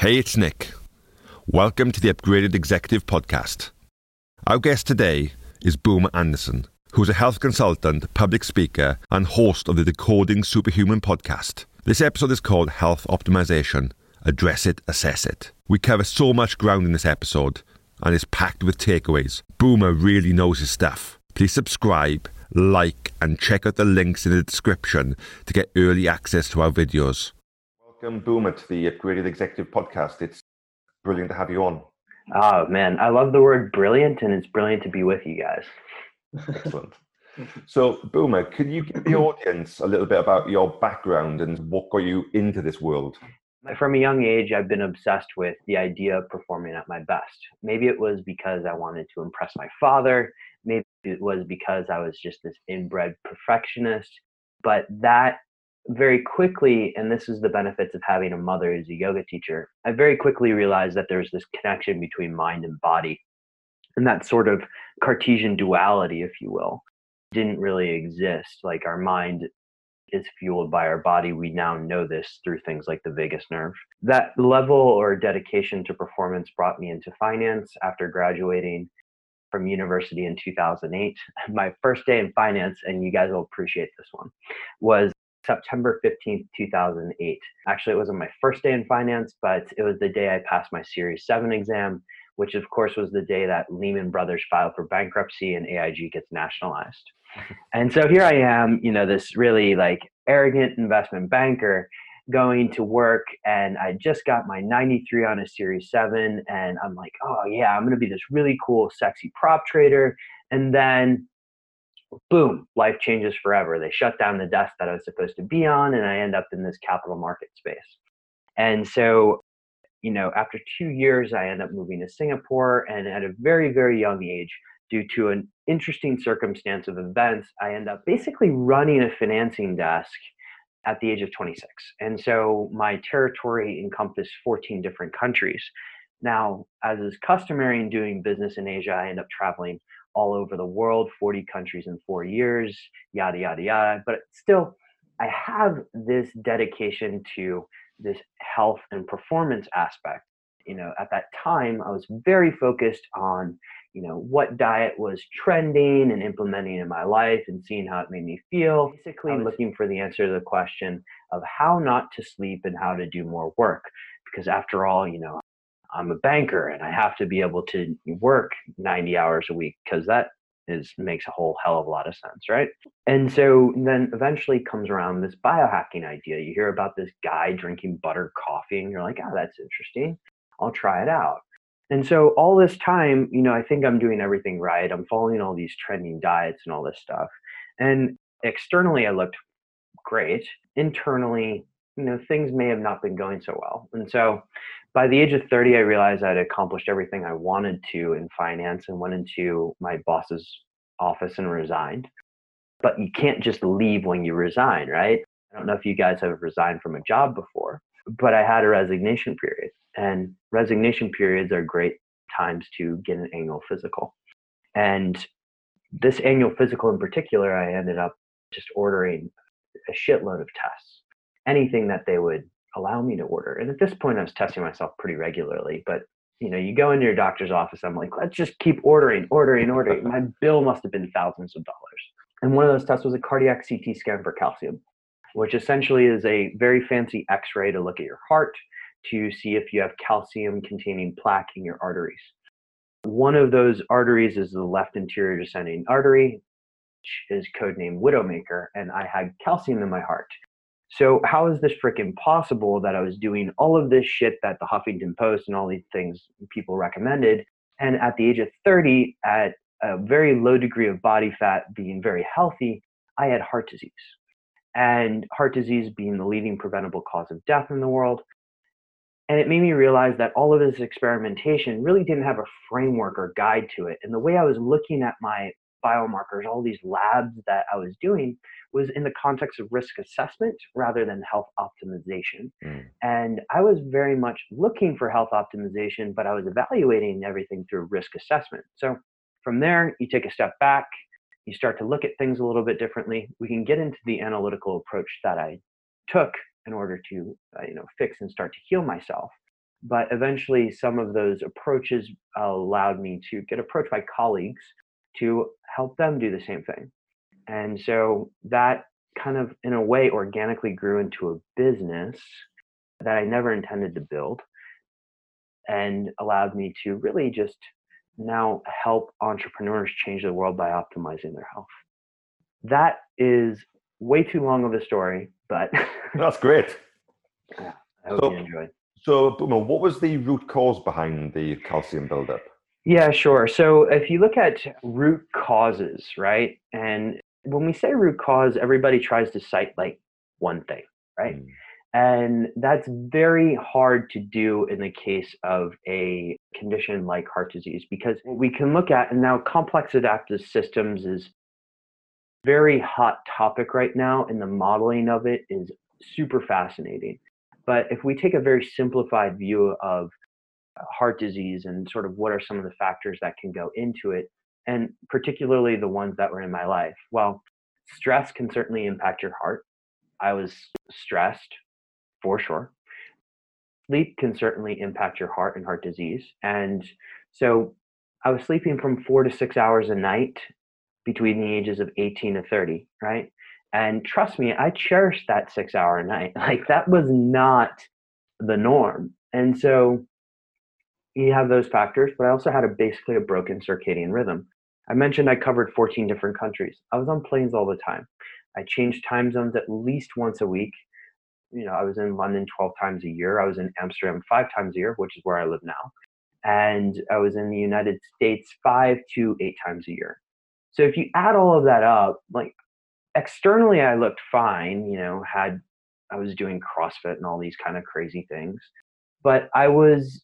Hey, it's Nick. Welcome to the Upgraded Executive Podcast. Our guest today is Boomer Anderson, who's a health consultant, public speaker, and host of the Decoding Superhuman podcast. This episode is called Health Optimization Address It, Assess It. We cover so much ground in this episode, and it's packed with takeaways. Boomer really knows his stuff. Please subscribe, like, and check out the links in the description to get early access to our videos. Welcome, Boomer, to the Upgraded Executive Podcast. It's brilliant to have you on. Oh, man. I love the word brilliant, and it's brilliant to be with you guys. Excellent. So, Boomer, could you give the audience a little bit about your background and what got you into this world? From a young age, I've been obsessed with the idea of performing at my best. Maybe it was because I wanted to impress my father. Maybe it was because I was just this inbred perfectionist. But that very quickly, and this is the benefits of having a mother as a yoga teacher, I very quickly realized that there's this connection between mind and body. And that sort of Cartesian duality, if you will, didn't really exist. Like our mind is fueled by our body. We now know this through things like the vagus nerve. That level or dedication to performance brought me into finance after graduating from university in 2008. My first day in finance, and you guys will appreciate this one, was September 15th, 2008. Actually, it wasn't my first day in finance, but it was the day I passed my Series 7 exam, which of course was the day that Lehman Brothers filed for bankruptcy and AIG gets nationalized. and so here I am, you know, this really like arrogant investment banker going to work and I just got my 93 on a series 7 and I'm like, "Oh yeah, I'm going to be this really cool sexy prop trader." And then boom, life changes forever. They shut down the desk that I was supposed to be on, and I end up in this capital market space. And so, you know, after two years, I end up moving to Singapore, and at a very, very young age, due to an interesting circumstance of events, I end up basically running a financing desk at the age of 26. And so my territory encompassed 14 different countries. Now, as is customary in doing business in Asia, I end up traveling all over the world, 40 countries in four years, yada, yada, yada. But still, I have this dedication to this health and performance aspect. You know, at that time, I was very focused on, you know, what diet was trending and implementing in my life and seeing how it made me feel. Basically, looking for the answer to the question of how not to sleep and how to do more work. Because after all, you know, I'm a banker and I have to be able to work 90 hours a week because that is makes a whole hell of a lot of sense, right? And so then eventually comes around this biohacking idea. You hear about this guy drinking butter coffee and you're like, oh, that's interesting. I'll try it out. And so all this time, you know, I think I'm doing everything right. I'm following all these trending diets and all this stuff. And externally, I looked great. Internally, you know, things may have not been going so well. And so by the age of 30, I realized I'd accomplished everything I wanted to in finance and went into my boss's office and resigned. But you can't just leave when you resign, right? I don't know if you guys have resigned from a job before, but I had a resignation period. And resignation periods are great times to get an annual physical. And this annual physical in particular, I ended up just ordering a shitload of tests, anything that they would allow me to order. And at this point, I was testing myself pretty regularly. But you know, you go into your doctor's office. I'm like, let's just keep ordering, ordering, ordering. My bill must have been thousands of dollars. And one of those tests was a cardiac CT scan for calcium, which essentially is a very fancy X-ray to look at your heart to see if you have calcium-containing plaque in your arteries. One of those arteries is the left anterior descending artery, which is codenamed Widowmaker, and I had calcium in my heart. So how is this freaking possible that I was doing all of this shit that the Huffington Post and all these things people recommended, and at the age of 30, at a very low degree of body fat, being very healthy, I had heart disease. And heart disease being the leading preventable cause of death in the world. And it made me realize that all of this experimentation really didn't have a framework or guide to it. And the way I was looking at my biomarkers, all these labs that I was doing, was in the context of risk assessment rather than health optimization. Mm. And I was very much looking for health optimization, but I was evaluating everything through risk assessment. So from there, you take a step back, you start to look at things a little bit differently. We can get into the analytical approach that I took in order to uh, you know fix and start to heal myself But eventually, some of those approaches allowed me to get approached by colleagues to help them do the same thing. And so that kind of, in a way, organically grew into a business that I never intended to build and allowed me to really just now help entrepreneurs change the world by optimizing their health. That is way too long of a story, but that's great. Yeah, I hope so, you enjoyed. So, what was the root cause behind the calcium buildup? Yeah, sure. So, if you look at root causes, right, and when we say root cause, everybody tries to cite like one thing, right? Mm. And that's very hard to do in the case of a condition like heart disease because we can look at, and now complex adaptive systems is very hot topic right now, and the modeling of it is super fascinating. But if we take a very simplified view of Uh, heart disease and sort of what are some of the factors that can go into it, and particularly the ones that were in my life, well, stress can certainly impact your heart. I was stressed for sure. Sleep can certainly impact your heart and heart disease. And so I was sleeping from four to six hours a night between the ages of 18 to 30, right? And trust me, I cherished that six hour night. Like that was not the norm. And so you have those factors, but I also had a basically a broken circadian rhythm. I mentioned I covered 14 different countries. I was on planes all the time. I changed time zones at least once a week you know, I was in London 12 times a year. I was in Amsterdam five times a year, which is where I live now. And I was in the United States five to eight times a year. So if you add all of that up, like externally, I looked fine, you know, had, I was doing CrossFit and all these kind of crazy things, but I was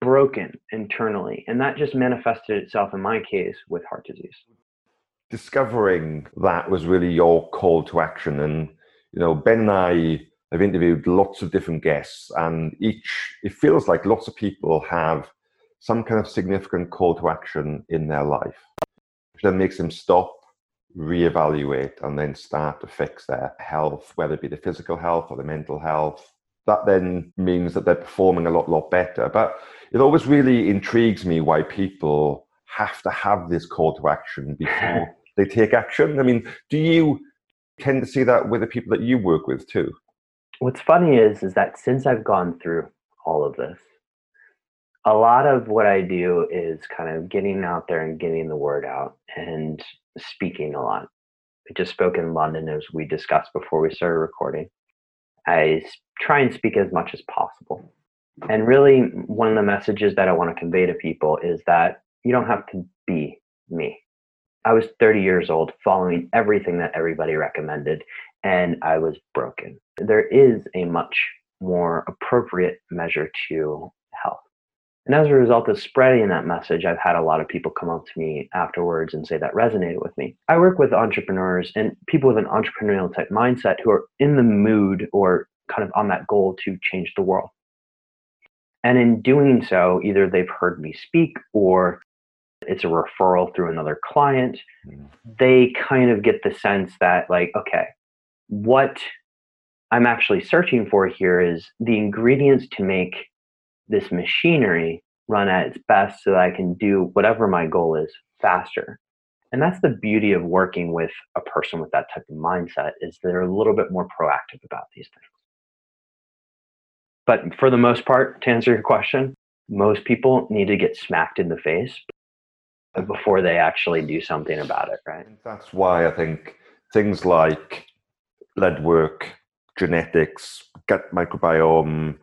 broken internally. And that just manifested itself in my case with heart disease. Discovering that was really your call to action. And, you know, Ben and I I've interviewed lots of different guests, and each, it feels like lots of people have some kind of significant call to action in their life, then makes them stop, reevaluate, and then start to fix their health, whether it be the physical health or the mental health. That then means that they're performing a lot, lot better. But it always really intrigues me why people have to have this call to action before they take action. I mean, do you tend to see that with the people that you work with too? what's funny is is that since I've gone through all of this, a lot of what I do is kind of getting out there and getting the word out and speaking a lot. I just spoke in London as we discussed before we started recording. I try and speak as much as possible. And really, one of the messages that I want to convey to people is that you don't have to be me. I was 30 years old, following everything that everybody recommended, and I was broken. There is a much more appropriate measure to health. And as a result of spreading that message, I've had a lot of people come up to me afterwards and say that resonated with me. I work with entrepreneurs and people with an entrepreneurial type mindset who are in the mood or kind of on that goal to change the world. And in doing so, either they've heard me speak or it's a referral through another client. Mm-hmm. They kind of get the sense that, like, okay, what I'm actually searching for here is the ingredients to make this machinery run at its best so that I can do whatever my goal is faster. And that's the beauty of working with a person with that type of mindset is they're a little bit more proactive about these things. But for the most part, to answer your question, most people need to get smacked in the face before they actually do something about it, right? That's why I think things like lead work, genetics, gut microbiome,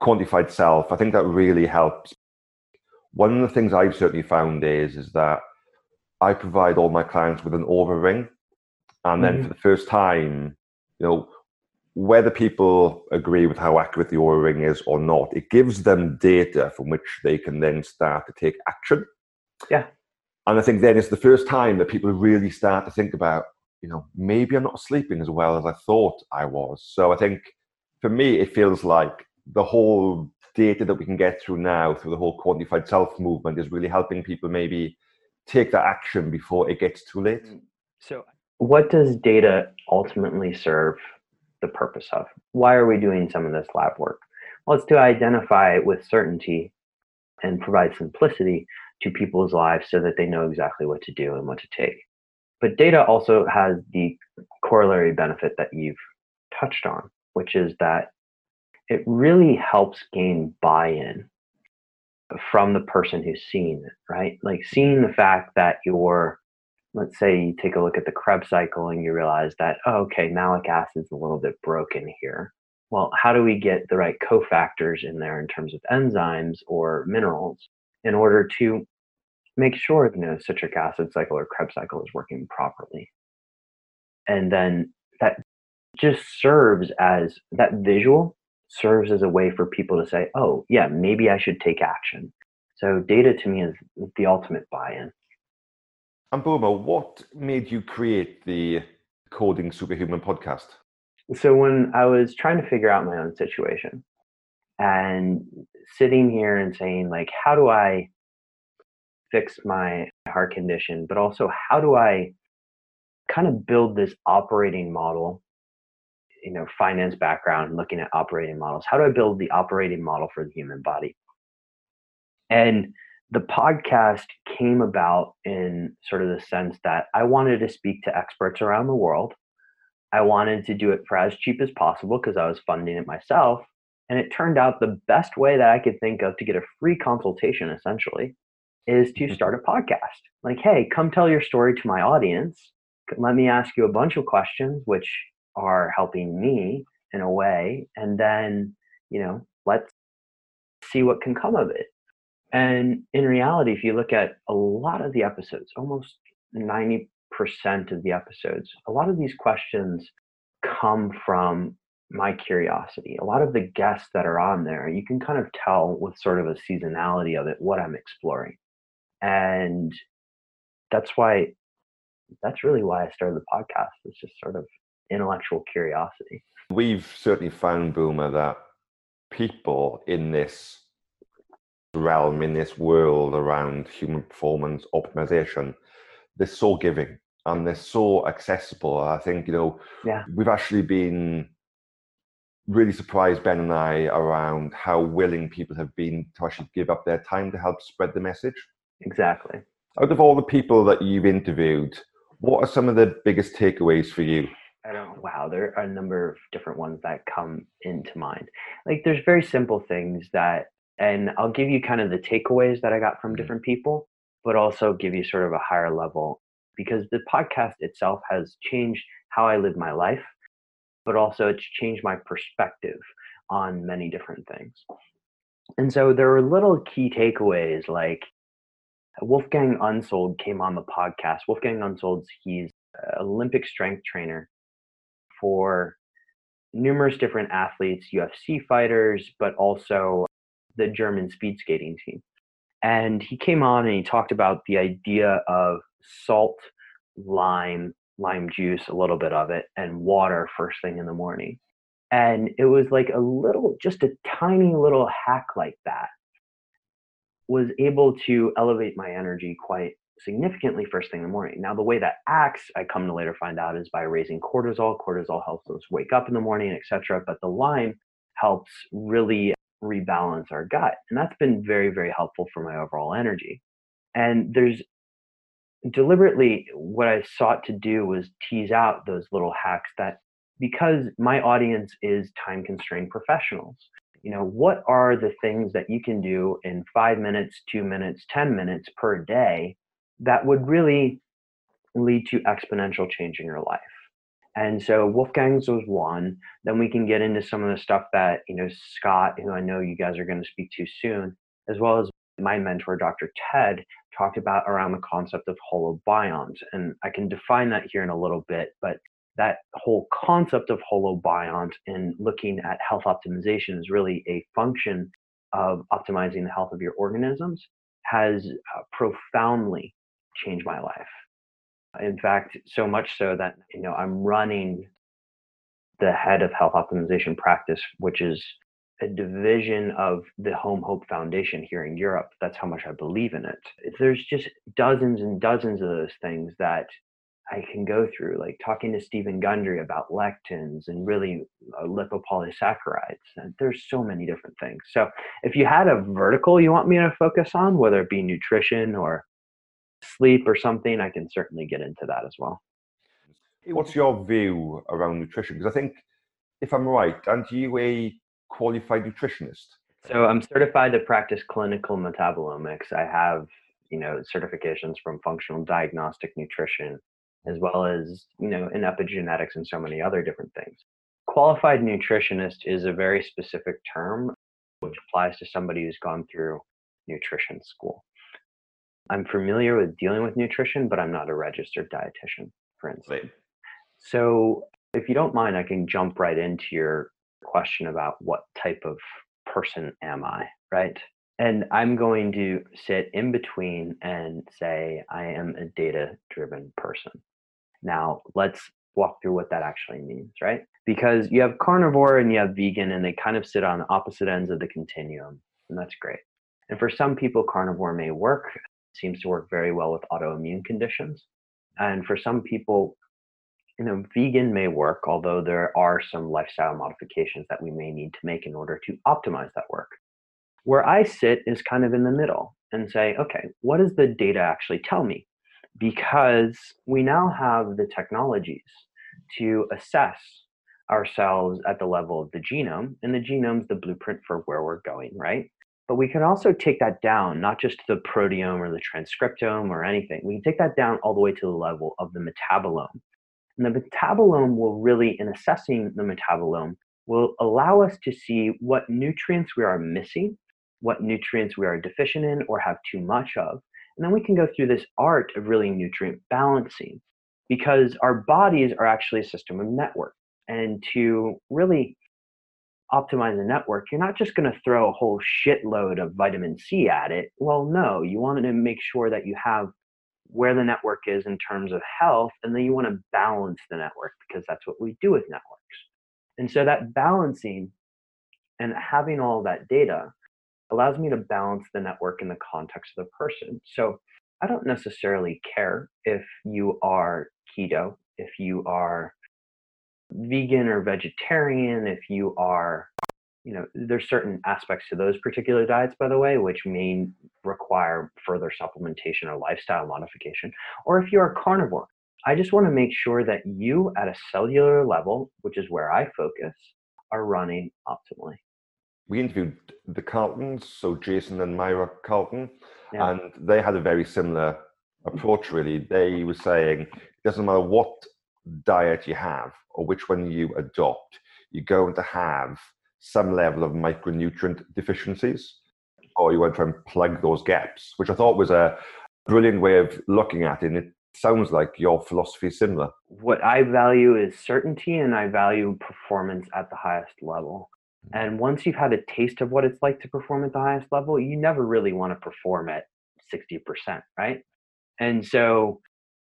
quantified self. I think that really helps. One of the things I've certainly found is is that I provide all my clients with an Oura ring, and then mm-hmm. for the first time, you know, whether people agree with how accurate the Oura ring is or not, it gives them data from which they can then start to take action. Yeah. And I think then it's the first time that people really start to think about, you know, maybe I'm not sleeping as well as I thought I was. So I think for me, it feels like the whole data that we can get through now through the whole quantified self movement is really helping people maybe take that action before it gets too late. So, what does data ultimately serve the purpose of? Why are we doing some of this lab work? Well, it's to identify with certainty and provide simplicity to people's lives so that they know exactly what to do and what to take. But data also has the corollary benefit that you've touched on, which is that it really helps gain buy in from the person who's seeing it, right? Like seeing the fact that you're, let's say you take a look at the Krebs cycle and you realize that, oh, okay, malic acid's a little bit broken here. Well, how do we get the right cofactors in there in terms of enzymes or minerals in order to make sure the citric acid cycle or Krebs cycle is working properly? And then that just serves as that visual serves as a way for people to say, oh, yeah, maybe I should take action. So data to me is the ultimate buy-in. And Boomer, what made you create the Coding Superhuman podcast? So when I was trying to figure out my own situation and sitting here and saying like, how do I fix my heart condition, but also how do I kind of build this operating model you know finance background looking at operating models how do i build the operating model for the human body and the podcast came about in sort of the sense that i wanted to speak to experts around the world. I wanted to do it for as cheap as possible because i was funding it myself and it turned out the best way that i could think of to get a free consultation essentially is to mm-hmm. start a podcast. Like hey come tell your story to my audience. Let me ask you a bunch of questions which are helping me in a way and then you know let's see what can come of it and in reality if you look at a lot of the episodes almost 90% of the episodes a lot of these questions come from my curiosity a lot of the guests that are on there you can kind of tell with sort of a seasonality of it what i'm exploring and that's why that's really why i started the podcast it's just sort of intellectual curiosity. We've certainly found, Boomer, that people in this realm, in this world around human performance optimization, they're so giving and they're so accessible. I think, you know, yeah. we've actually been really surprised, Ben and I, around how willing people have been to actually give up their time to help spread the message. Exactly. Out of all the people that you've interviewed, what are some of the biggest takeaways for you? I don't wow, there are a number of different ones that come into mind. Like there's very simple things that and I'll give you kind of the takeaways that I got from mm-hmm. different people, but also give you sort of a higher level because the podcast itself has changed how I live my life, but also it's changed my perspective on many different things. And so there were little key takeaways like Wolfgang Unsold came on the podcast. Wolfgang Unsold, he's an Olympic strength trainer for numerous different athletes, UFC fighters, but also the German speed skating team. And he came on and he talked about the idea of salt, lime, lime juice, a little bit of it, and water first thing in the morning. And it was like a little, just a tiny little hack like that was able to elevate my energy quite significantly first thing in the morning. Now, the way that acts, I come to later find out, is by raising cortisol. Cortisol helps us wake up in the morning, etc. But the lime helps really rebalance our gut, and that's been very, very helpful for my overall energy. And there's deliberately what I sought to do was tease out those little hacks that because my audience is time constrained professionals you know what are the things that you can do in five minutes two minutes ten minutes per day that would really lead to exponential change in your life. And so Wolfgang's was one. Then we can get into some of the stuff that, you know, Scott, who I know you guys are going to speak to soon, as well as my mentor, Dr. Ted, talked about around the concept of holobionts. And I can define that here in a little bit, but that whole concept of holobiont and looking at health optimization is really a function of optimizing the health of your organisms has uh, profoundly changed my life. In fact, so much so that you know I'm running the head of health optimization practice, which is a division of the Home Hope Foundation here in Europe. That's how much I believe in it. There's just dozens and dozens of those things that I can go through, like talking to Steven Gundry about lectins and really uh, lipopolysaccharides. And there's so many different things. So if you had a vertical you want me to focus on, whether it be nutrition or sleep or something, I can certainly get into that as well. What's your view around nutrition? Because I think, if I'm right, aren't you a qualified nutritionist? So I'm certified to practice clinical metabolomics. I have, you know, certifications from functional diagnostic nutrition, as well as, you know, in epigenetics and so many other different things. Qualified nutritionist is a very specific term which applies to somebody who's gone through nutrition school. I'm familiar with dealing with nutrition, but I'm not a registered dietitian, for instance. Right. So, if you don't mind, I can jump right into your question about what type of person am I, right? And I'm going to sit in between and say I am a data driven person. Now, let's walk through what that actually means, right? Because you have carnivore and you have vegan, and they kind of sit on opposite ends of the continuum, and that's great. And for some people, carnivore may work, seems to work very well with autoimmune conditions. And for some people, you know, vegan may work, although there are some lifestyle modifications that we may need to make in order to optimize that work. Where I sit is kind of in the middle and say, okay, what does the data actually tell me? Because we now have the technologies to assess ourselves at the level of the genome, and the genome's the blueprint for where we're going, right? But we can also take that down, not just the proteome or the transcriptome or anything. We can take that down all the way to the level of the metabolome. And the metabolome will really, in assessing the metabolome, will allow us to see what nutrients we are missing, what nutrients we are deficient in or have too much of. And then we can go through this art of really nutrient balancing because our bodies are actually a system of network. And to really optimize the network, you're not just going to throw a whole shitload of vitamin C at it. Well, no, you want to make sure that you have where the network is in terms of health, and then you want to balance the network because that's what we do with networks. And so that balancing and having all that data allows me to balance the network in the context of the person. So I don't necessarily care if you are keto, if you are vegan or vegetarian, if you are you know, there's certain aspects to those particular diets, by the way, which may require further supplementation or lifestyle modification. Or if you're a carnivore, I just want to make sure that you, at a cellular level, which is where I focus, are running optimally. We interviewed the Caltons, so Jason and Myra Calton, yeah. and they had a very similar approach, really. They were saying it doesn't matter what diet you have or which one you adopt, you're going to have some level of micronutrient deficiencies, or you want to try and plug those gaps, which I thought was a brilliant way of looking at it. And it sounds like your philosophy is similar. What I value is certainty, and I value performance at the highest level. And once you've had a taste of what it's like to perform at the highest level, you never really want to perform at 60%, right? And so,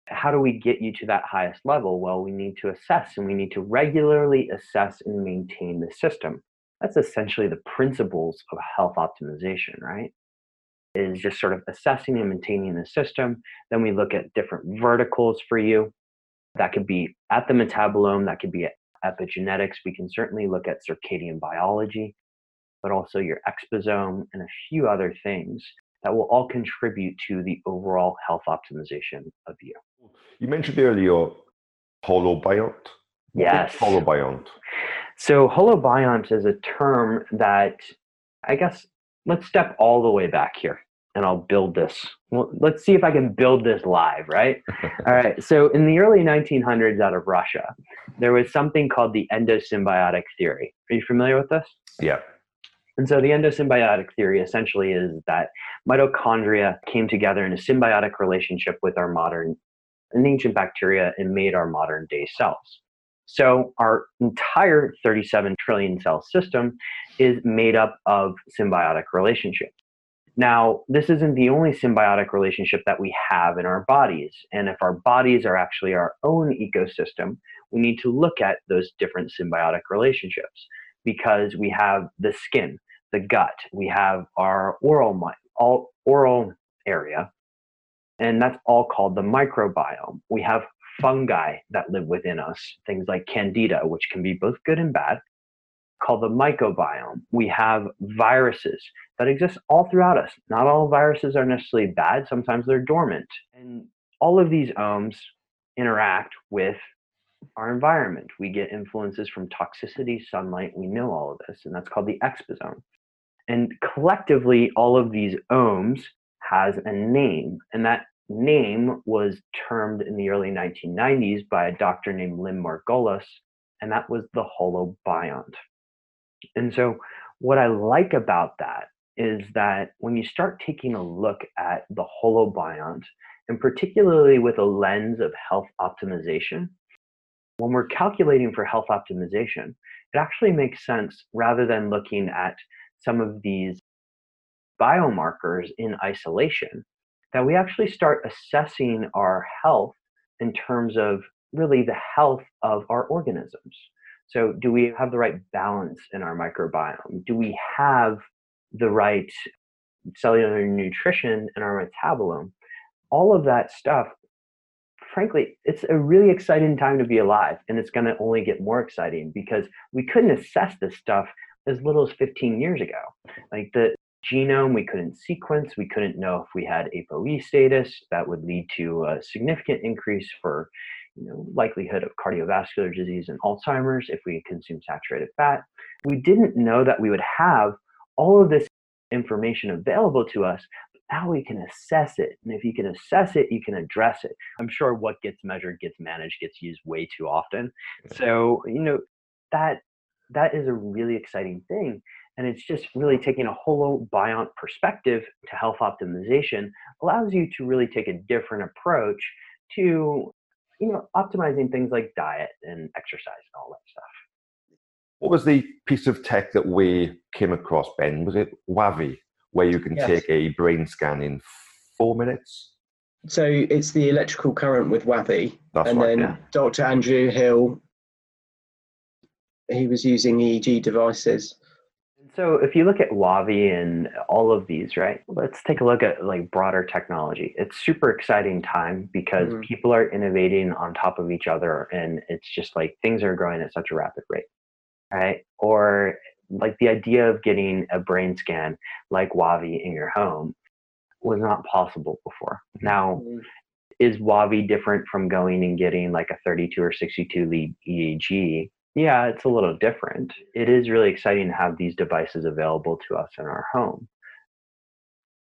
how do we get you to that highest level? Well, we need to assess and we need to regularly assess and maintain the system that's essentially the principles of health optimization, right? Is just sort of assessing and maintaining the system. Then we look at different verticals for you. That could be at the metabolome, that could be at epigenetics. We can certainly look at circadian biology, but also your exposome and a few other things that will all contribute to the overall health optimization of you. You mentioned earlier holobiont. Yes. Holobiont. So holobiont is a term that I guess let's step all the way back here and I'll build this. Well, let's see if I can build this live, right? all right. So in the early 1900s out of Russia, there was something called the endosymbiotic theory. Are you familiar with this? Yeah. And so the endosymbiotic theory essentially is that mitochondria came together in a symbiotic relationship with our modern and ancient bacteria and made our modern day cells. So our entire 37 trillion cell system is made up of symbiotic relationships. Now, this isn't the only symbiotic relationship that we have in our bodies. And if our bodies are actually our own ecosystem, we need to look at those different symbiotic relationships because we have the skin, the gut, we have our oral, all, oral area, and that's all called the microbiome. We have fungi that live within us, things like candida, which can be both good and bad, called the mycobiome. We have viruses that exist all throughout us. Not all viruses are necessarily bad, sometimes they're dormant. And all of these ohms interact with our environment. We get influences from toxicity, sunlight, we know all of this, and that's called the exposome. And collectively, all of these ohms has a name, and that name was termed in the early 1990s by a doctor named Lynn Margulis, and that was the holobiont. And so, what I like about that is that when you start taking a look at the holobiont, and particularly with a lens of health optimization, when we're calculating for health optimization, it actually makes sense rather than looking at some of these biomarkers in isolation, that we actually start assessing our health in terms of really the health of our organisms. So, do we have the right balance in our microbiome? Do we have the right cellular nutrition in our metabolome? All of that stuff, frankly, it's a really exciting time to be alive. And it's going to only get more exciting because we couldn't assess this stuff as little as 15 years ago. Like the genome, we couldn't sequence, we couldn't know if we had ApoE status. That would lead to a significant increase for you know, likelihood of cardiovascular disease and Alzheimer's if we consume saturated fat. We didn't know that we would have all of this information available to us. But now we can assess it. And if you can assess it, you can address it. I'm sure what gets measured, gets managed, gets used way too often. So, you know, that that is a really exciting thing. And it's just really taking a holobiont perspective to health optimization allows you to really take a different approach to you know, optimizing things like diet and exercise and all that stuff. What was the piece of tech that we came across, Ben? Was it Wavi, where you can yes. take a brain scan in four minutes? So it's the electrical current with Wavi. That's and right, then yeah. Dr. Andrew Hill, he was using EEG devices so if you look at Wavi and all of these, right? Let's take a look at like broader technology. It's super exciting time because mm-hmm. people are innovating on top of each other and it's just like things are growing at such a rapid rate. Right? Or like the idea of getting a brain scan like Wavi in your home was not possible before. Now, mm-hmm. is Wavi different from going and getting like a 32 or 62 lead EEG? Yeah, it's a little different. It is really exciting to have these devices available to us in our home.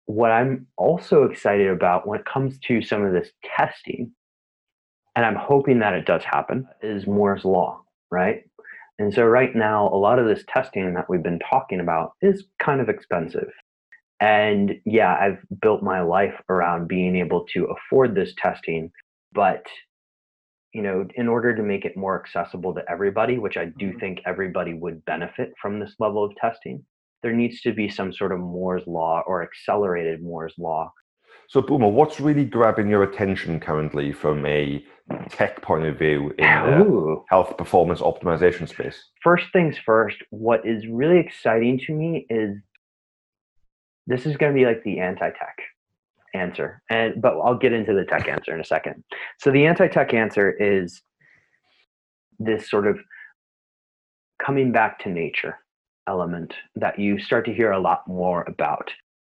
What I'm also excited about when it comes to some of this testing, and I'm hoping that it does happen, is Moore's Law, right? And so, right now, a lot of this testing that we've been talking about is kind of expensive. And yeah, I've built my life around being able to afford this testing, but you know, in order to make it more accessible to everybody, which I do mm-hmm. think everybody would benefit from this level of testing, there needs to be some sort of Moore's law or accelerated Moore's law. So, Boomer, what's really grabbing your attention currently from a tech point of view in the health performance optimization space? First things first, what is really exciting to me is this is going to be like the anti tech answer. And but I'll get into the tech answer in a second. So the anti-tech answer is this sort of coming back to nature element that you start to hear a lot more about.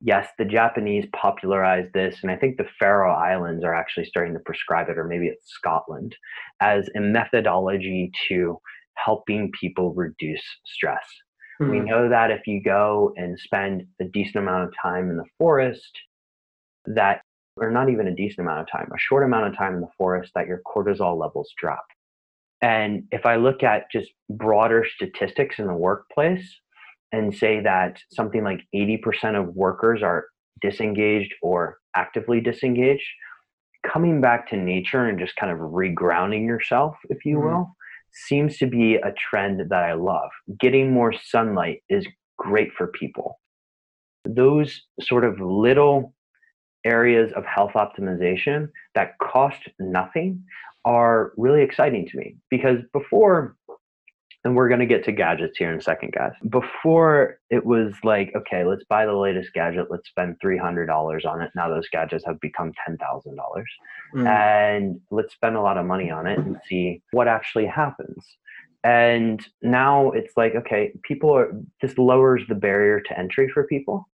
Yes, the Japanese popularized this, and I think the Faroe Islands are actually starting to prescribe it, or maybe it's Scotland, as a methodology to helping people reduce stress. Mm-hmm. We hmm. know that if you go and spend a decent amount of time in the forest, that or not even a decent amount of time, a short amount of time in the forest, that your cortisol levels drop. And if I look at just broader statistics in the workplace and say that something like 80% of workers are disengaged or actively disengaged, coming back to nature and just kind of regrounding yourself, if you mm-hmm. will, seems to be a trend that I love. Getting more sunlight is great for people. Those sort of little areas of health optimization that cost nothing are really exciting to me because before and we're going to get to gadgets here in a second, guys. Before it was like, okay, let's buy the latest gadget. Let's spend $300 on it. Now those gadgets have become $10,000. Mm. And let's spend a lot of money on it and see what actually happens. And now it's like, okay, people are, this lowers the barrier to entry for people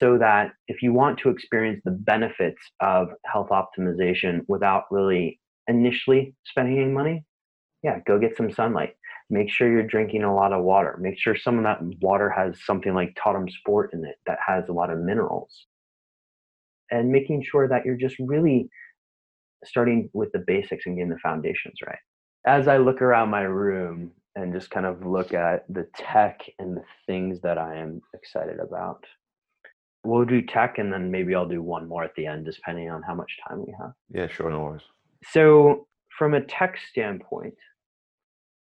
so that if you want to experience the benefits of health optimization without really initially spending any money, yeah, go get some sunlight. Make sure you're drinking a lot of water. Make sure some of that water has something like Totum Sport in it that has a lot of minerals. And making sure that you're just really starting with the basics and getting the foundations right. As i look around my room and just kind of look at the tech and the things that i am excited about we'll do tech and then maybe i'll do one more at the end depending on how much time we have yeah sure no worries so from a tech standpoint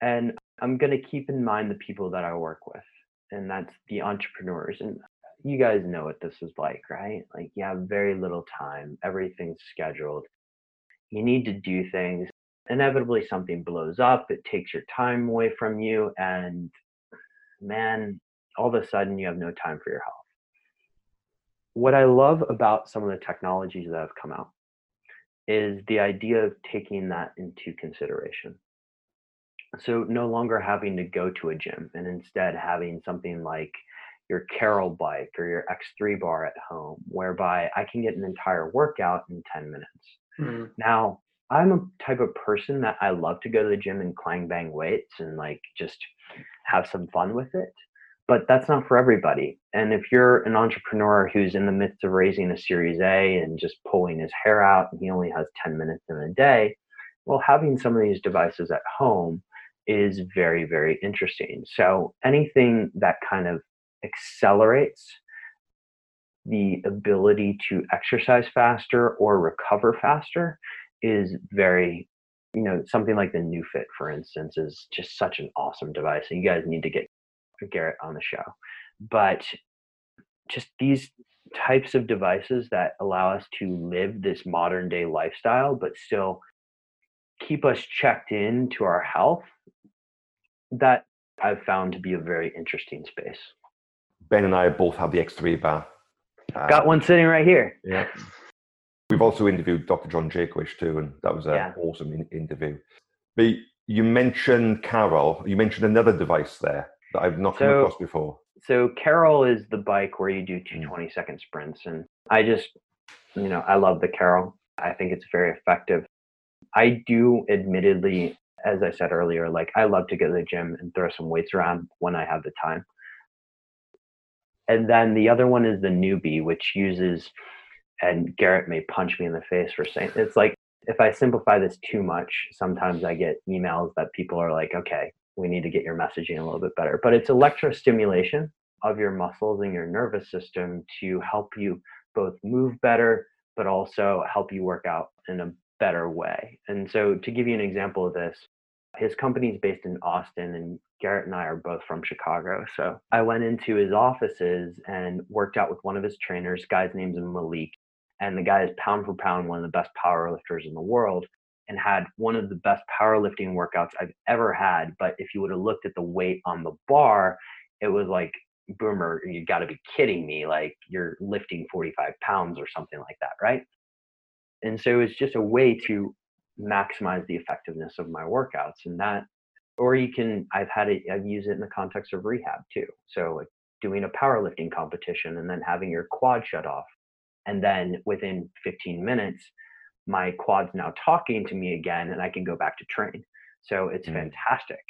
and I'm going to keep in mind the people that I work with, and that's the entrepreneurs. And you guys know what this is like, right? Like you have very little time, everything's scheduled. You need to do things. Inevitably, something blows up, it takes your time away from you, and man, all of a sudden you have no time for your health. What I love about some of the technologies that have come out is the idea of taking that into consideration so no longer having to go to a gym and instead having something like your Carol bike or your X3 bar at home, whereby I can get an entire workout in 10 minutes. Mm-hmm. Now, I'm a type of person that I love to go to the gym and clang bang weights and like just have some fun with it. But that's not for everybody. And if you're an entrepreneur who's in the midst of raising a series A and just pulling his hair out and he only has 10 minutes in a day, well, having some of these devices at home is very, very interesting. So anything that kind of accelerates the ability to exercise faster or recover faster is very you know something like the NeuFit for instance is just such an awesome device and you guys need to get garrett on the show but just these types of devices that allow us to live this modern day lifestyle but still keep us checked in to our health that I've found to be a very interesting space. Ben and I both have the X3 bar. Uh, Got one sitting right here. Yeah. We've also interviewed Dr. John Jaquish too, and that was an yeah. awesome in- interview. But you mentioned Carol. You mentioned another device there that I've not so, come across before. So Carol is the bike where you do two mm. 20 second sprints, and I just, you know, I love the Carol. I think it's very effective. I do admittedly as I said earlier, like I love to go to the gym and throw some weights around when I have the time. And then the other one is the Neubie, which uses, and Garrett may punch me in the face for saying it's like if I simplify this too much, sometimes I get emails that people are like, okay, we need to get your messaging a little bit better. But it's electrostimulation of your muscles and your nervous system to help you both move better, but also help you work out in a better way. And so, to give you an example of this, his company is based in Austin, and Garrett and I are both from Chicago. So, I went into his offices and worked out with one of his trainers. Guy's name's Malik, and the guy is pound for pound one of the best powerlifters in the world and had one of the best powerlifting workouts I've ever had. But if you would have looked at the weight on the bar, it was like, Boomer, you got to be kidding me. Like you're lifting 45 pounds or something like that, right? and so it's just a way to maximize the effectiveness of my workouts and that or you can i've had it i've used it in the context of rehab too so like doing a powerlifting competition and then having your quad shut off and then within 15 minutes my quad's now talking to me again and i can go back to train so it's mm. fantastic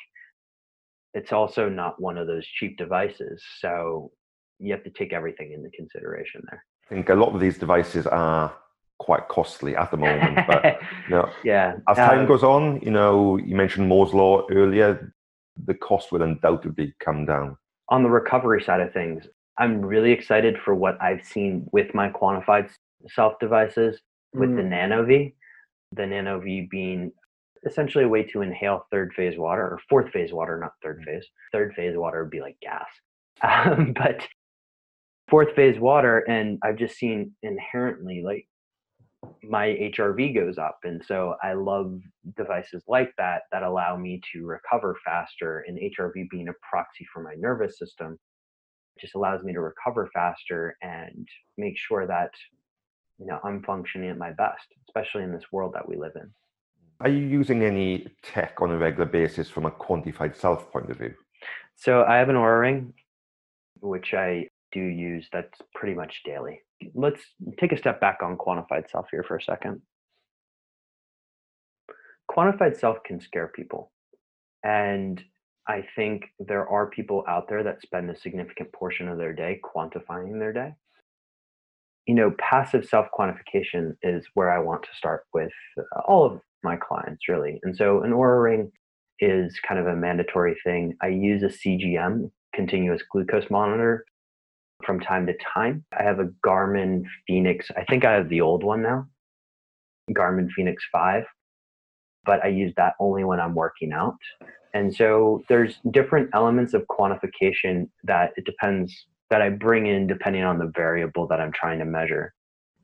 it's also not one of those cheap devices so you have to take everything into consideration there i think a lot of these devices are quite costly at the moment. But you know, yeah, as time um, goes on, you know, you mentioned Moore's law earlier. The cost will undoubtedly come down. On the recovery side of things, I'm really excited for what I've seen with my quantified self devices with mm. the NanoVi. The NanoVi being essentially a way to inhale third phase water or fourth phase water, not third mm. phase. Third phase water would be like gas. Um, but fourth phase water, and I've just seen inherently like my HRV goes up. And so I love devices like that that allow me to recover faster. And HRV being a proxy for my nervous system just allows me to recover faster and make sure that you know I'm functioning at my best, especially in this world that we live in. Are you using any tech on a regular basis from a quantified self point of view? So I have an Oura ring, which I do use that's pretty much daily. Let's take a step back on quantified self here for a second. Quantified self can scare people. And I think there are people out there that spend a significant portion of their day quantifying their day. You know, passive self quantification is where I want to start with uh, all of my clients, really. And so an Oura ring is kind of a mandatory thing. I use a CGM, continuous glucose monitor, from time to time. I have a Garmin Fenix. I think I have the old one now, Garmin Fenix 5, but I use that only when I'm working out. And so there's different elements of quantification that it depends that I bring in depending on the variable that I'm trying to measure.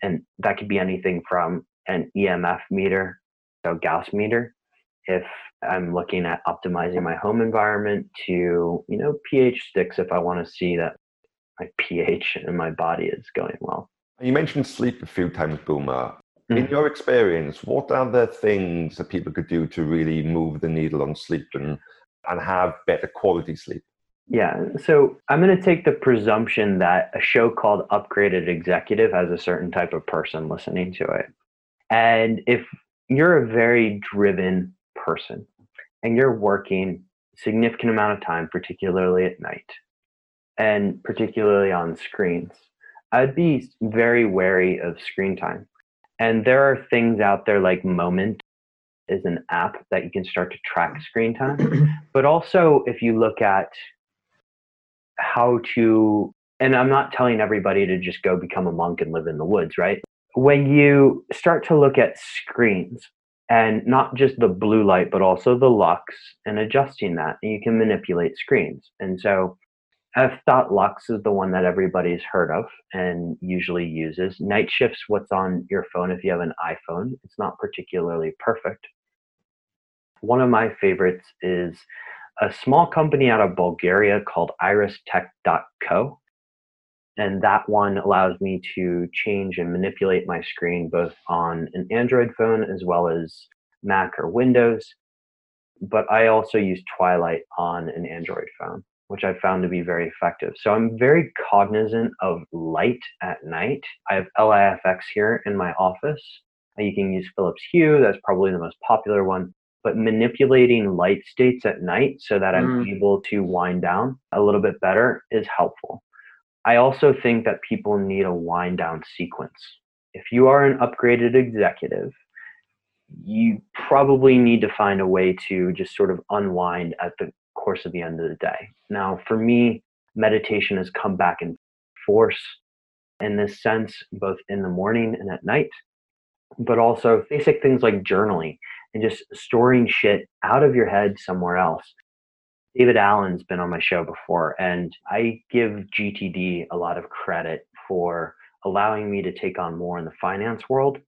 And that could be anything from an EMF meter, so Gauss meter, if I'm looking at optimizing my home environment to, you know, pH sticks if I want to see that my pH in my body is going well. You mentioned sleep a few times, Boomer. Mm-hmm. In your experience, what are the things that people could do to really move the needle on sleep and, and have better quality sleep? Yeah, so I'm going to take the presumption that a show called Upgraded Executive has a certain type of person listening to it. And if you're a very driven person and you're working significant amount of time, particularly at night, and particularly on screens, I'd be very wary of screen time. And there are things out there like Moment is an app that you can start to track screen time. but also, if you look at how to, and I'm not telling everybody to just go become a monk and live in the woods, right? When you start to look at screens, and not just the blue light, but also the lux, and adjusting that, and you can manipulate screens. And so F dot lux is the one that everybody's heard of and usually uses. Night shifts what's on your phone if you have an iPhone. It's not particularly perfect. One of my favorites is a small company out of Bulgaria called iristech.co. And that one allows me to change and manipulate my screen both on an Android phone as well as Mac or Windows. But I also use Twilight on an Android phone which I found to be very effective. So I'm very cognizant of light at night. I have LIFX here in my office. You can use Philips Hue, that's probably the most popular one. But manipulating light states at night so that I'm mm. able to wind down a little bit better is helpful. I also think that people need a wind down sequence. If you are an upgraded executive, you probably need to find a way to just sort of unwind at the course of the end of the day. Now, for me, meditation has come back in force in this sense, both in the morning and at night, but also basic things like journaling and just storing shit out of your head somewhere else. David Allen's been on my show before, and I give GTD a lot of credit for allowing me to take on more in the finance world,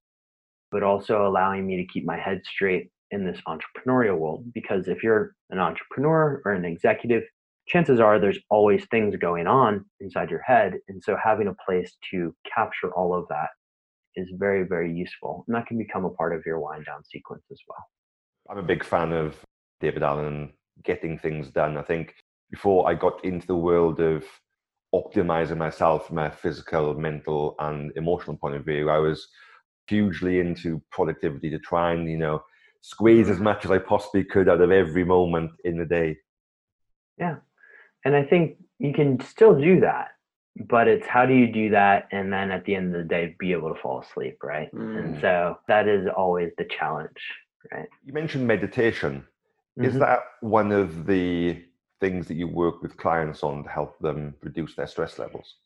but also allowing me to keep my head straight in this entrepreneurial world because if you're an entrepreneur or an executive chances are there's always things going on inside your head and so having a place to capture all of that is very very useful and that can become a part of your wind down sequence as well i'm a big fan of david allen getting things done i think before i got into the world of optimizing myself from a physical mental and emotional point of view i was hugely into productivity to try and you know squeeze as much as I possibly could out of every moment in the day. Yeah. And I think you can still do that, but it's how do you do that and then at the end of the day be able to fall asleep, right? Mm. And so that is always the challenge, right? You mentioned meditation. Mm-hmm. Is that one of the things that you work with clients on to help them reduce their stress levels?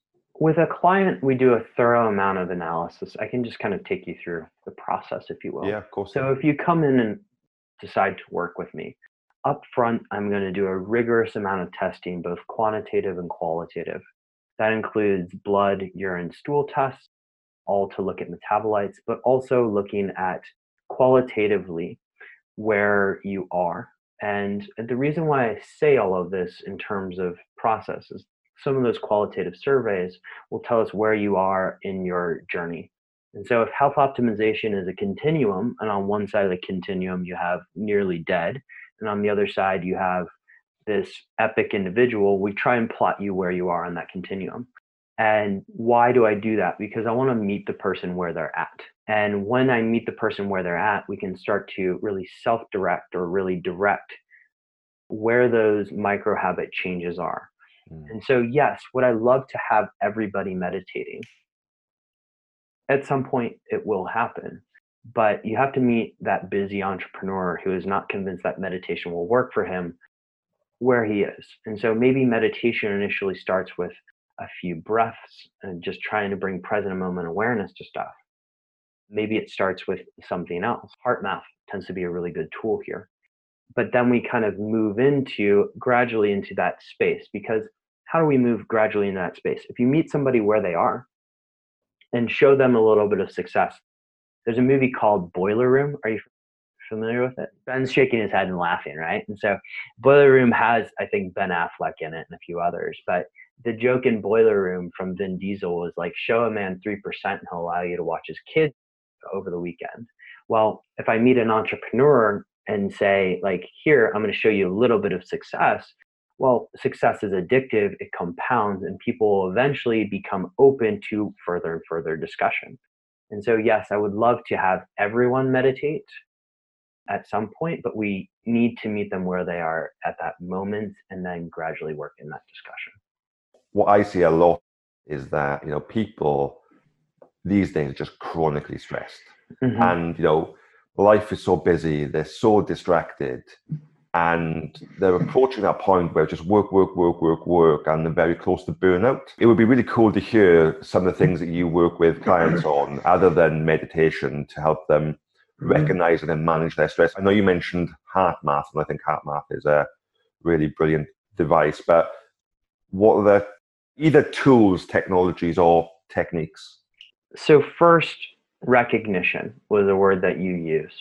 with a client, we do a thorough amount of analysis. I can just kind of take you through the process, if you will. Yeah, of course. So if you come in and decide to work with me, up front, I'm going to do a rigorous amount of testing, both quantitative and qualitative. That includes blood, urine, stool tests. all to look at metabolites, but also looking at qualitatively where you are. And the reason why I say all of this in terms of processes, some of those qualitative surveys will tell us where you are in your journey. And so, if health optimization is a continuum, and on one side of the continuum you have nearly dead, and on the other side you have this epic individual, we try and plot you where you are on that continuum. And why do I do that? Because I want to meet the person where they're at. And when I meet the person where they're at, we can start to really self direct or really direct where those micro habit changes are. Mm. And so, yes, would I love to have everybody meditating? At some point, it will happen. But you have to meet that busy entrepreneur who is not convinced that meditation will work for him where he is. And so, maybe meditation initially starts with a few breaths and just trying to bring present moment awareness to stuff. Maybe it starts with something else. HeartMath tends to be a really good tool here. But then we kind of move into gradually into that space because how do we move gradually in that space? If you meet somebody where they are and show them a little bit of success, there's a movie called Boiler Room. Are you familiar with it? Ben's shaking his head and laughing, right? And so Boiler Room has, I think, Ben Affleck in it and a few others. But the joke in Boiler Room from Vin Diesel was like, show a man 3% and he'll allow you to watch his kids over the weekend. Well, if I meet an entrepreneur and say, like, here, I'm going to show you a little bit of success, well, success is addictive, it compounds, and people will eventually become open to further and further discussion. And so, yes, I would love to have everyone meditate at some point, but we need to meet them where they are at that moment and then gradually work in that discussion what I see a lot is that you know people these days are just chronically stressed, mm-hmm. and you know life is so busy, they're so distracted, and they're approaching that point where just work, work, work, work, work, and they're very close to burnout. It would be really cool to hear some of the things that you work with clients on, other than meditation, to help them. Mm-hmm. recognize and then manage their stress. I know you mentioned HeartMath, and I think HeartMath is a really brilliant device, but what are the either tools, technologies, or techniques? So, first, recognition was a word that you used.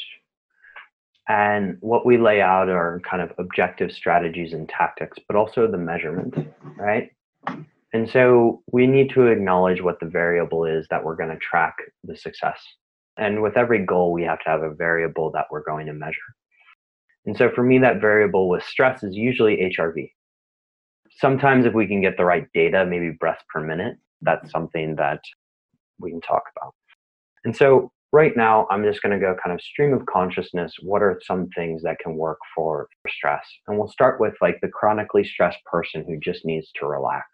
And what we lay out are kind of objective strategies and tactics, but also the measurement, right? And so we need to acknowledge what the variable is that we're going to track the success. And with every goal, we have to have a variable that we're going to measure. And so for me, that variable with stress is usually HRV, sometimes if we can get the right data, maybe breaths per minute, that's something that we can talk about. And so right now, I'm just going to go kind of stream of consciousness. What are some things that can work for, stress? And we'll start with like the chronically stressed person who just needs to relax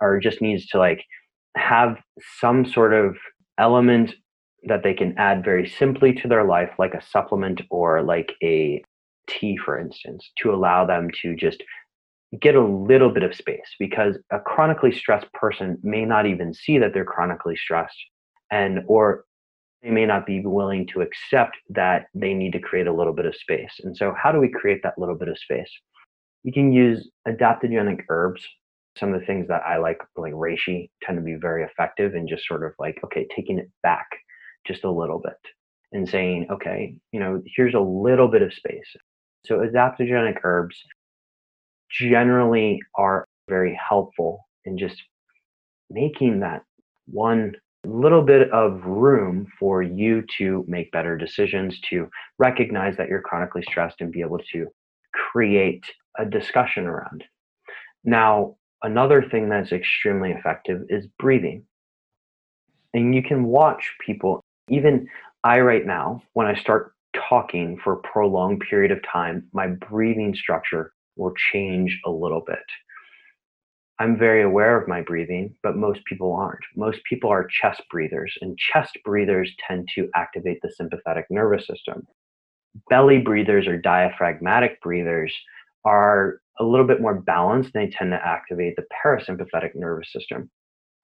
or just needs to like have some sort of element that they can add very simply to their life, like a supplement or like a tea, for instance, to allow them to just get a little bit of space. Because a chronically stressed person may not even see that they're chronically stressed and or they may not be willing to accept that they need to create a little bit of space. And so how do we create that little bit of space? You can use adaptogenic herbs. Some of the things that i like like reishi tend to be very effective in just sort of like okay taking it back just a little bit and saying okay you know here's a little bit of space so adaptogenic herbs generally are very helpful in just making that one little bit of room for you to make better decisions, to recognize that you're chronically stressed and be able to create a discussion around. Now, another thing that's extremely effective is breathing. And you can watch people, even I right now, when I start talking for a prolonged period of time, my breathing structure will change a little bit. I'm very aware of my breathing, but most people aren't. Most people are chest breathers, and chest breathers tend to activate the sympathetic nervous system. Belly breathers or diaphragmatic breathers are a little bit more balanced, and they tend to activate the parasympathetic nervous system.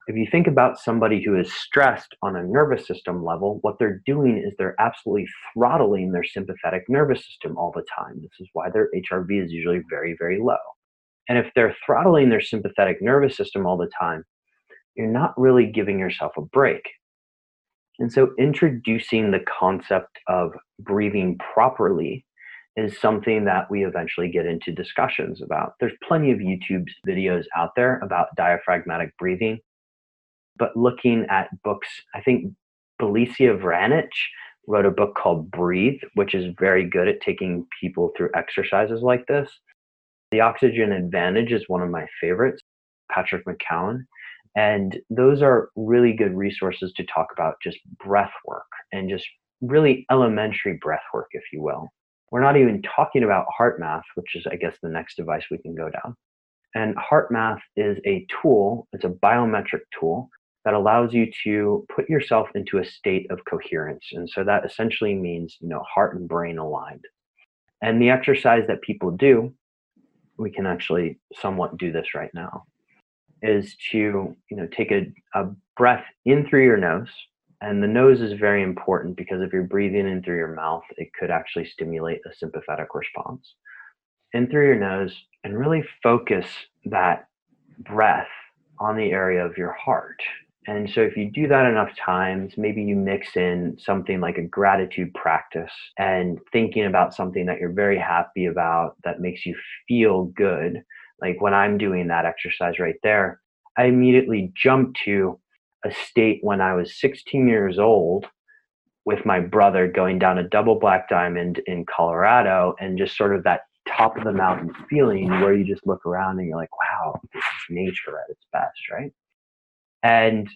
If you think about somebody who is stressed on a nervous system level, what they're doing is they're absolutely throttling their sympathetic nervous system all the time. This is why their HRV is usually very, very low. And if they're throttling their sympathetic nervous system all the time, you're not really giving yourself a break. And so, introducing the concept of breathing properly is something that we eventually get into discussions about. There's plenty of YouTube videos out there about diaphragmatic breathing, but looking at books, I think Belisa Vranich wrote a book called Breathe, which is very good at taking people through exercises like this. The Oxygen Advantage is one of my favorites, Patrick McKeown. And those are really good resources to talk about just breath work and just really elementary breath work, if you will. We're not even talking about HeartMath, which is, I guess, the next device we can go down. And HeartMath is a tool, it's a biometric tool that allows you to put yourself into a state of coherence. And so that essentially means, you know, heart and brain aligned. And the exercise that people do, we can actually somewhat do this right now, is to, you know, take a, a breath in through your nose. And the nose is very important because if you're breathing in through your mouth, it could actually stimulate a sympathetic response. In through your nose and really focus that breath on the area of your heart and so, if you do that enough times, maybe you mix in something like a gratitude practice and thinking about something that you're very happy about that makes you feel good. Like when I'm doing that exercise right there, I immediately jump to a state when I was 16 years old with my brother going down a double black diamond in Colorado and just sort of that top of the mountain feeling where you just look around and you're like, wow, this is nature at its best, right? And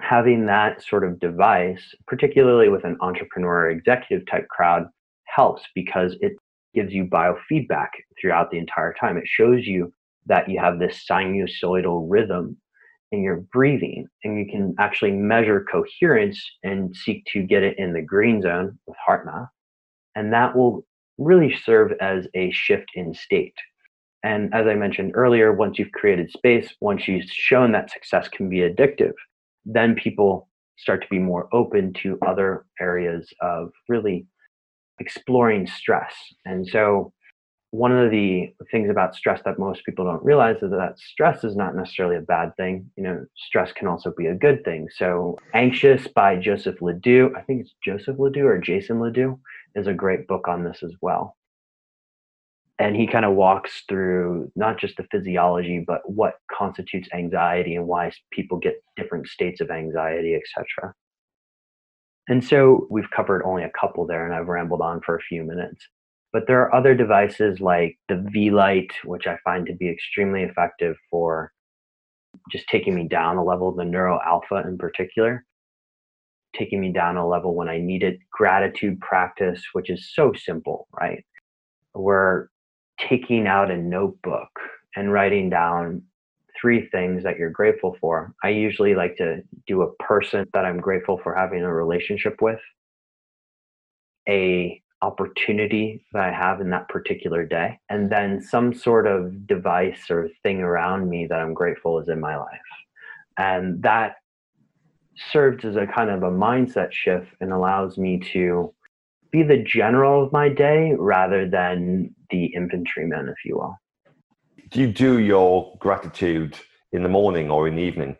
having that sort of device, particularly with an entrepreneur executive type crowd, helps because it gives you biofeedback throughout the entire time. It shows you that you have this sinusoidal rhythm in your breathing, and you can actually measure coherence and seek to get it in the green zone with HeartMath. And that will really serve as a shift in state. And as I mentioned earlier, once you've created space, once you've shown that success can be addictive, then people start to be more open to other areas of really exploring stress. And so, one of the things about stress that most people don't realize is that stress is not necessarily a bad thing. You know, stress can also be a good thing. So, Anxious by Joseph Ledoux, I think it's Joseph Ledoux or Jason Ledoux, is a great book on this as well and he kind of walks through not just the physiology but what constitutes anxiety and why people get different states of anxiety etc and so we've covered only a couple there and i've rambled on for a few minutes. But there are other devices like the Vielight which i find to be extremely effective for just taking me down a level the neuro alpha in particular. Taking me down a level when i need it gratitude practice which is so simple right? Where taking out a notebook and writing down three things that you're grateful for. I usually like to do a person that I'm grateful for having a relationship with, a opportunity that I have in that particular day, and then some sort of device or thing around me that I'm grateful is in my life. And that serves as a kind of a mindset shift and allows me to be the general of my day rather than the infantryman, if you will. Do you do your gratitude in the morning or in the evening?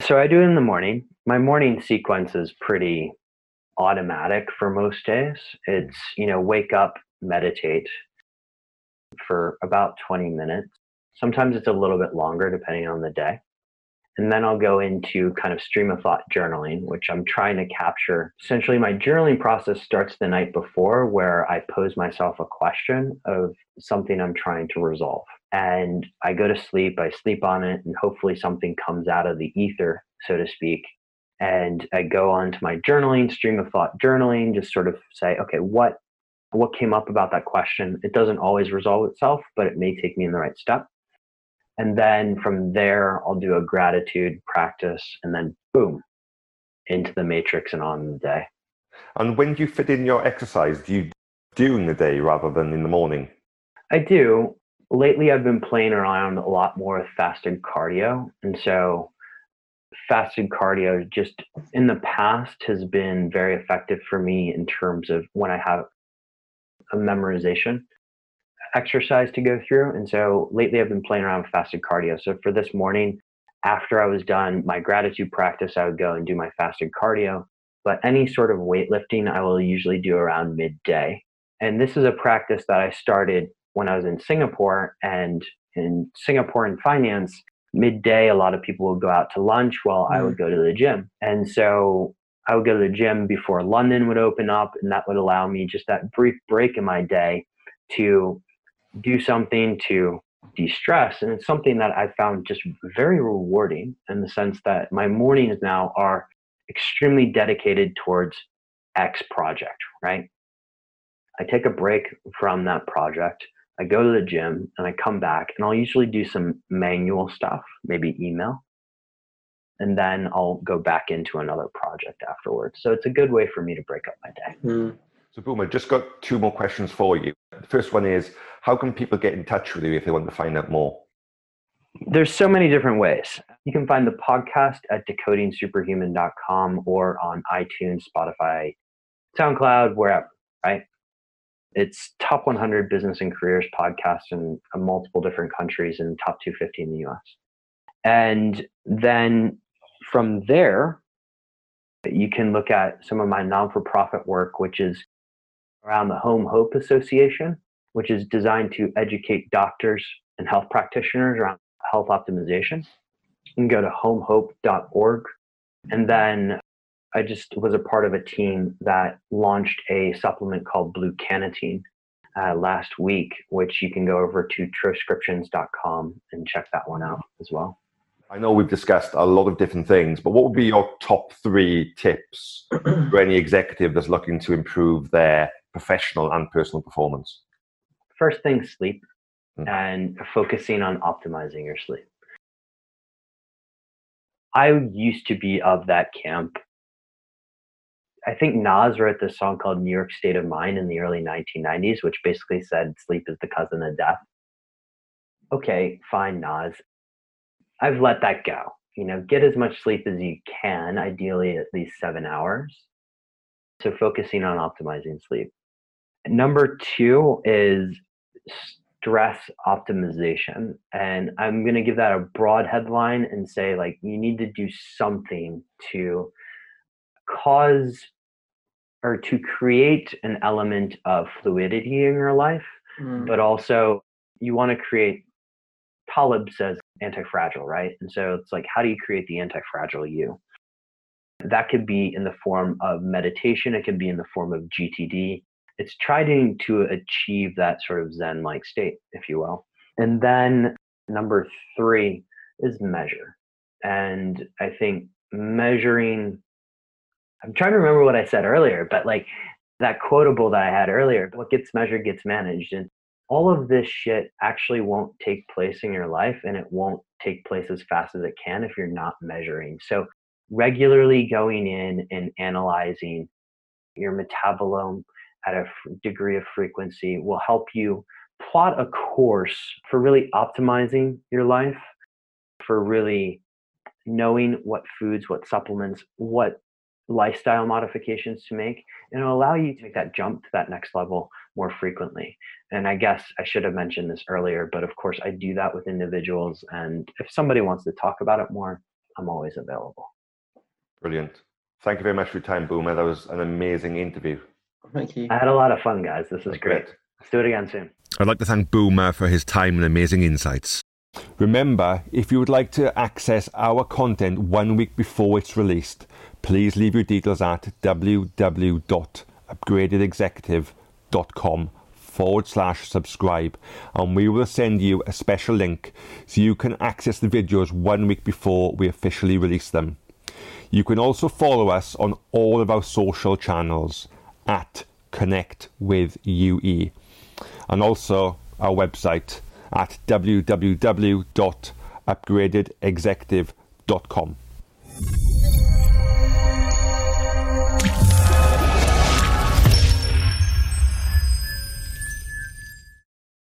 So I do it in the morning. My morning sequence is pretty automatic for most days. It's, you know, wake up, meditate for about 20 minutes. Sometimes it's a little bit longer depending on the day. And then I'll go into kind of stream of thought journaling, which I'm trying to capture. Essentially, my journaling process starts the night before, where I pose myself a question of something I'm trying to resolve. And I go to sleep, I sleep on it, and hopefully something comes out of the ether, so to speak. And I go on to my journaling, stream of thought journaling, just sort of say, okay, what what came up about that question? It doesn't always resolve itself, but it may take me in the right step. And then from there, I'll do a gratitude practice and then boom, into the matrix and on the day. And when do you fit in your exercise? Do you during the day rather than in the morning? I do. Lately, I've been playing around a lot more with fasted cardio. And so, fasted cardio just in the past has been very effective for me in terms of when I have a memorization exercise to go through. And so lately I've been playing around with fasted cardio. So for this morning, after I was done my gratitude practice, I would go and do my fasted cardio. But any sort of weightlifting, I will usually do around midday. And this is a practice that I started when I was in Singapore. And in Singapore in finance, midday, a lot of people would go out to lunch while mm. I would mm. go to the gym. And so I would go to the gym before London would open up, and that would allow me just that brief break in my day to do something to de-stress. And it's something that i found just very rewarding in the sense that my mornings now are extremely dedicated towards x project right? I take a break from that project i go to the gym and i come back and i'll usually do some manual stuff maybe email and then i'll go back into another project afterwards. So it's a good way for me to break up my day. Mm. So, Boom, I just got two more questions for you. The first one is how can people get in touch with you if they want to find out more? There's so many different ways. You can find the podcast at decodingsuperhuman.com or on iTunes, Spotify, SoundCloud, wherever, right? It's top 100 business and careers podcast in uh, multiple different countries and top 250 in the US. And then from there, you can look at some of my non for profit work, which is around the Home Hope Association, which is designed to educate doctors and health practitioners around health optimization. You can go to homehope.org. And then I just was a part of a team that launched a supplement called Blue Cannatine uh, last week, which you can go over to troscriptions.com and check that one out as well. I know we've discussed a lot of different things, but what would be your top three tips for any executive that's looking to improve their professional and personal performance? First thing, sleep mm. and focusing on optimizing your sleep. I used to be of that camp. I think Nas wrote this song called New York State of Mind in the early 1990s, which basically said sleep is the cousin of death. Okay, fine, Nas. I've let that go. You know, get as much sleep as you can, ideally at least seven hours. So focusing on optimizing sleep. Number two is stress optimization. And I'm going to give that a broad headline and say, like, you need to do something to cause or to create an element of fluidity in your life, mm. but also you want to create, Taleb says anti fragile, right? And so it's like, how do you create the anti fragile you? That could be in the form of meditation, it can be in the form of GTD, it's trying to achieve that sort of zen like state if you will. And then number three is measure. And i think measuring i'm trying to remember what i said earlier but like that quotable that i had earlier what gets measured gets managed. And all of this shit actually won't take place in your life and it won't take place as fast as it can if you're not measuring. So regularly going in and analyzing your metabolome at a degree of frequency will help you plot a course for really optimizing your life, for really knowing what foods, what supplements, what lifestyle modifications to make, and it'll allow you to make that jump to that next level more frequently. And I guess I should have mentioned this earlier, but of course, I do that with individuals. And if somebody wants to talk about it more, I'm always available. Brilliant. Thank you very much for your time, Boomer. That was an amazing interview. Thank you. I had a lot of fun, guys. This is great. Let's do it again soon. I'd like to thank Boomer for his time and amazing insights. Remember, if you would like to access our content one week before it's released, please leave your details at www.upgradedexecutive.com forward slash subscribe and we will send you a special link so you can access the videos one week before we officially release them. You can also follow us on all of our social channels at Connect with UE, and also our website at www.upgradedexecutive.com.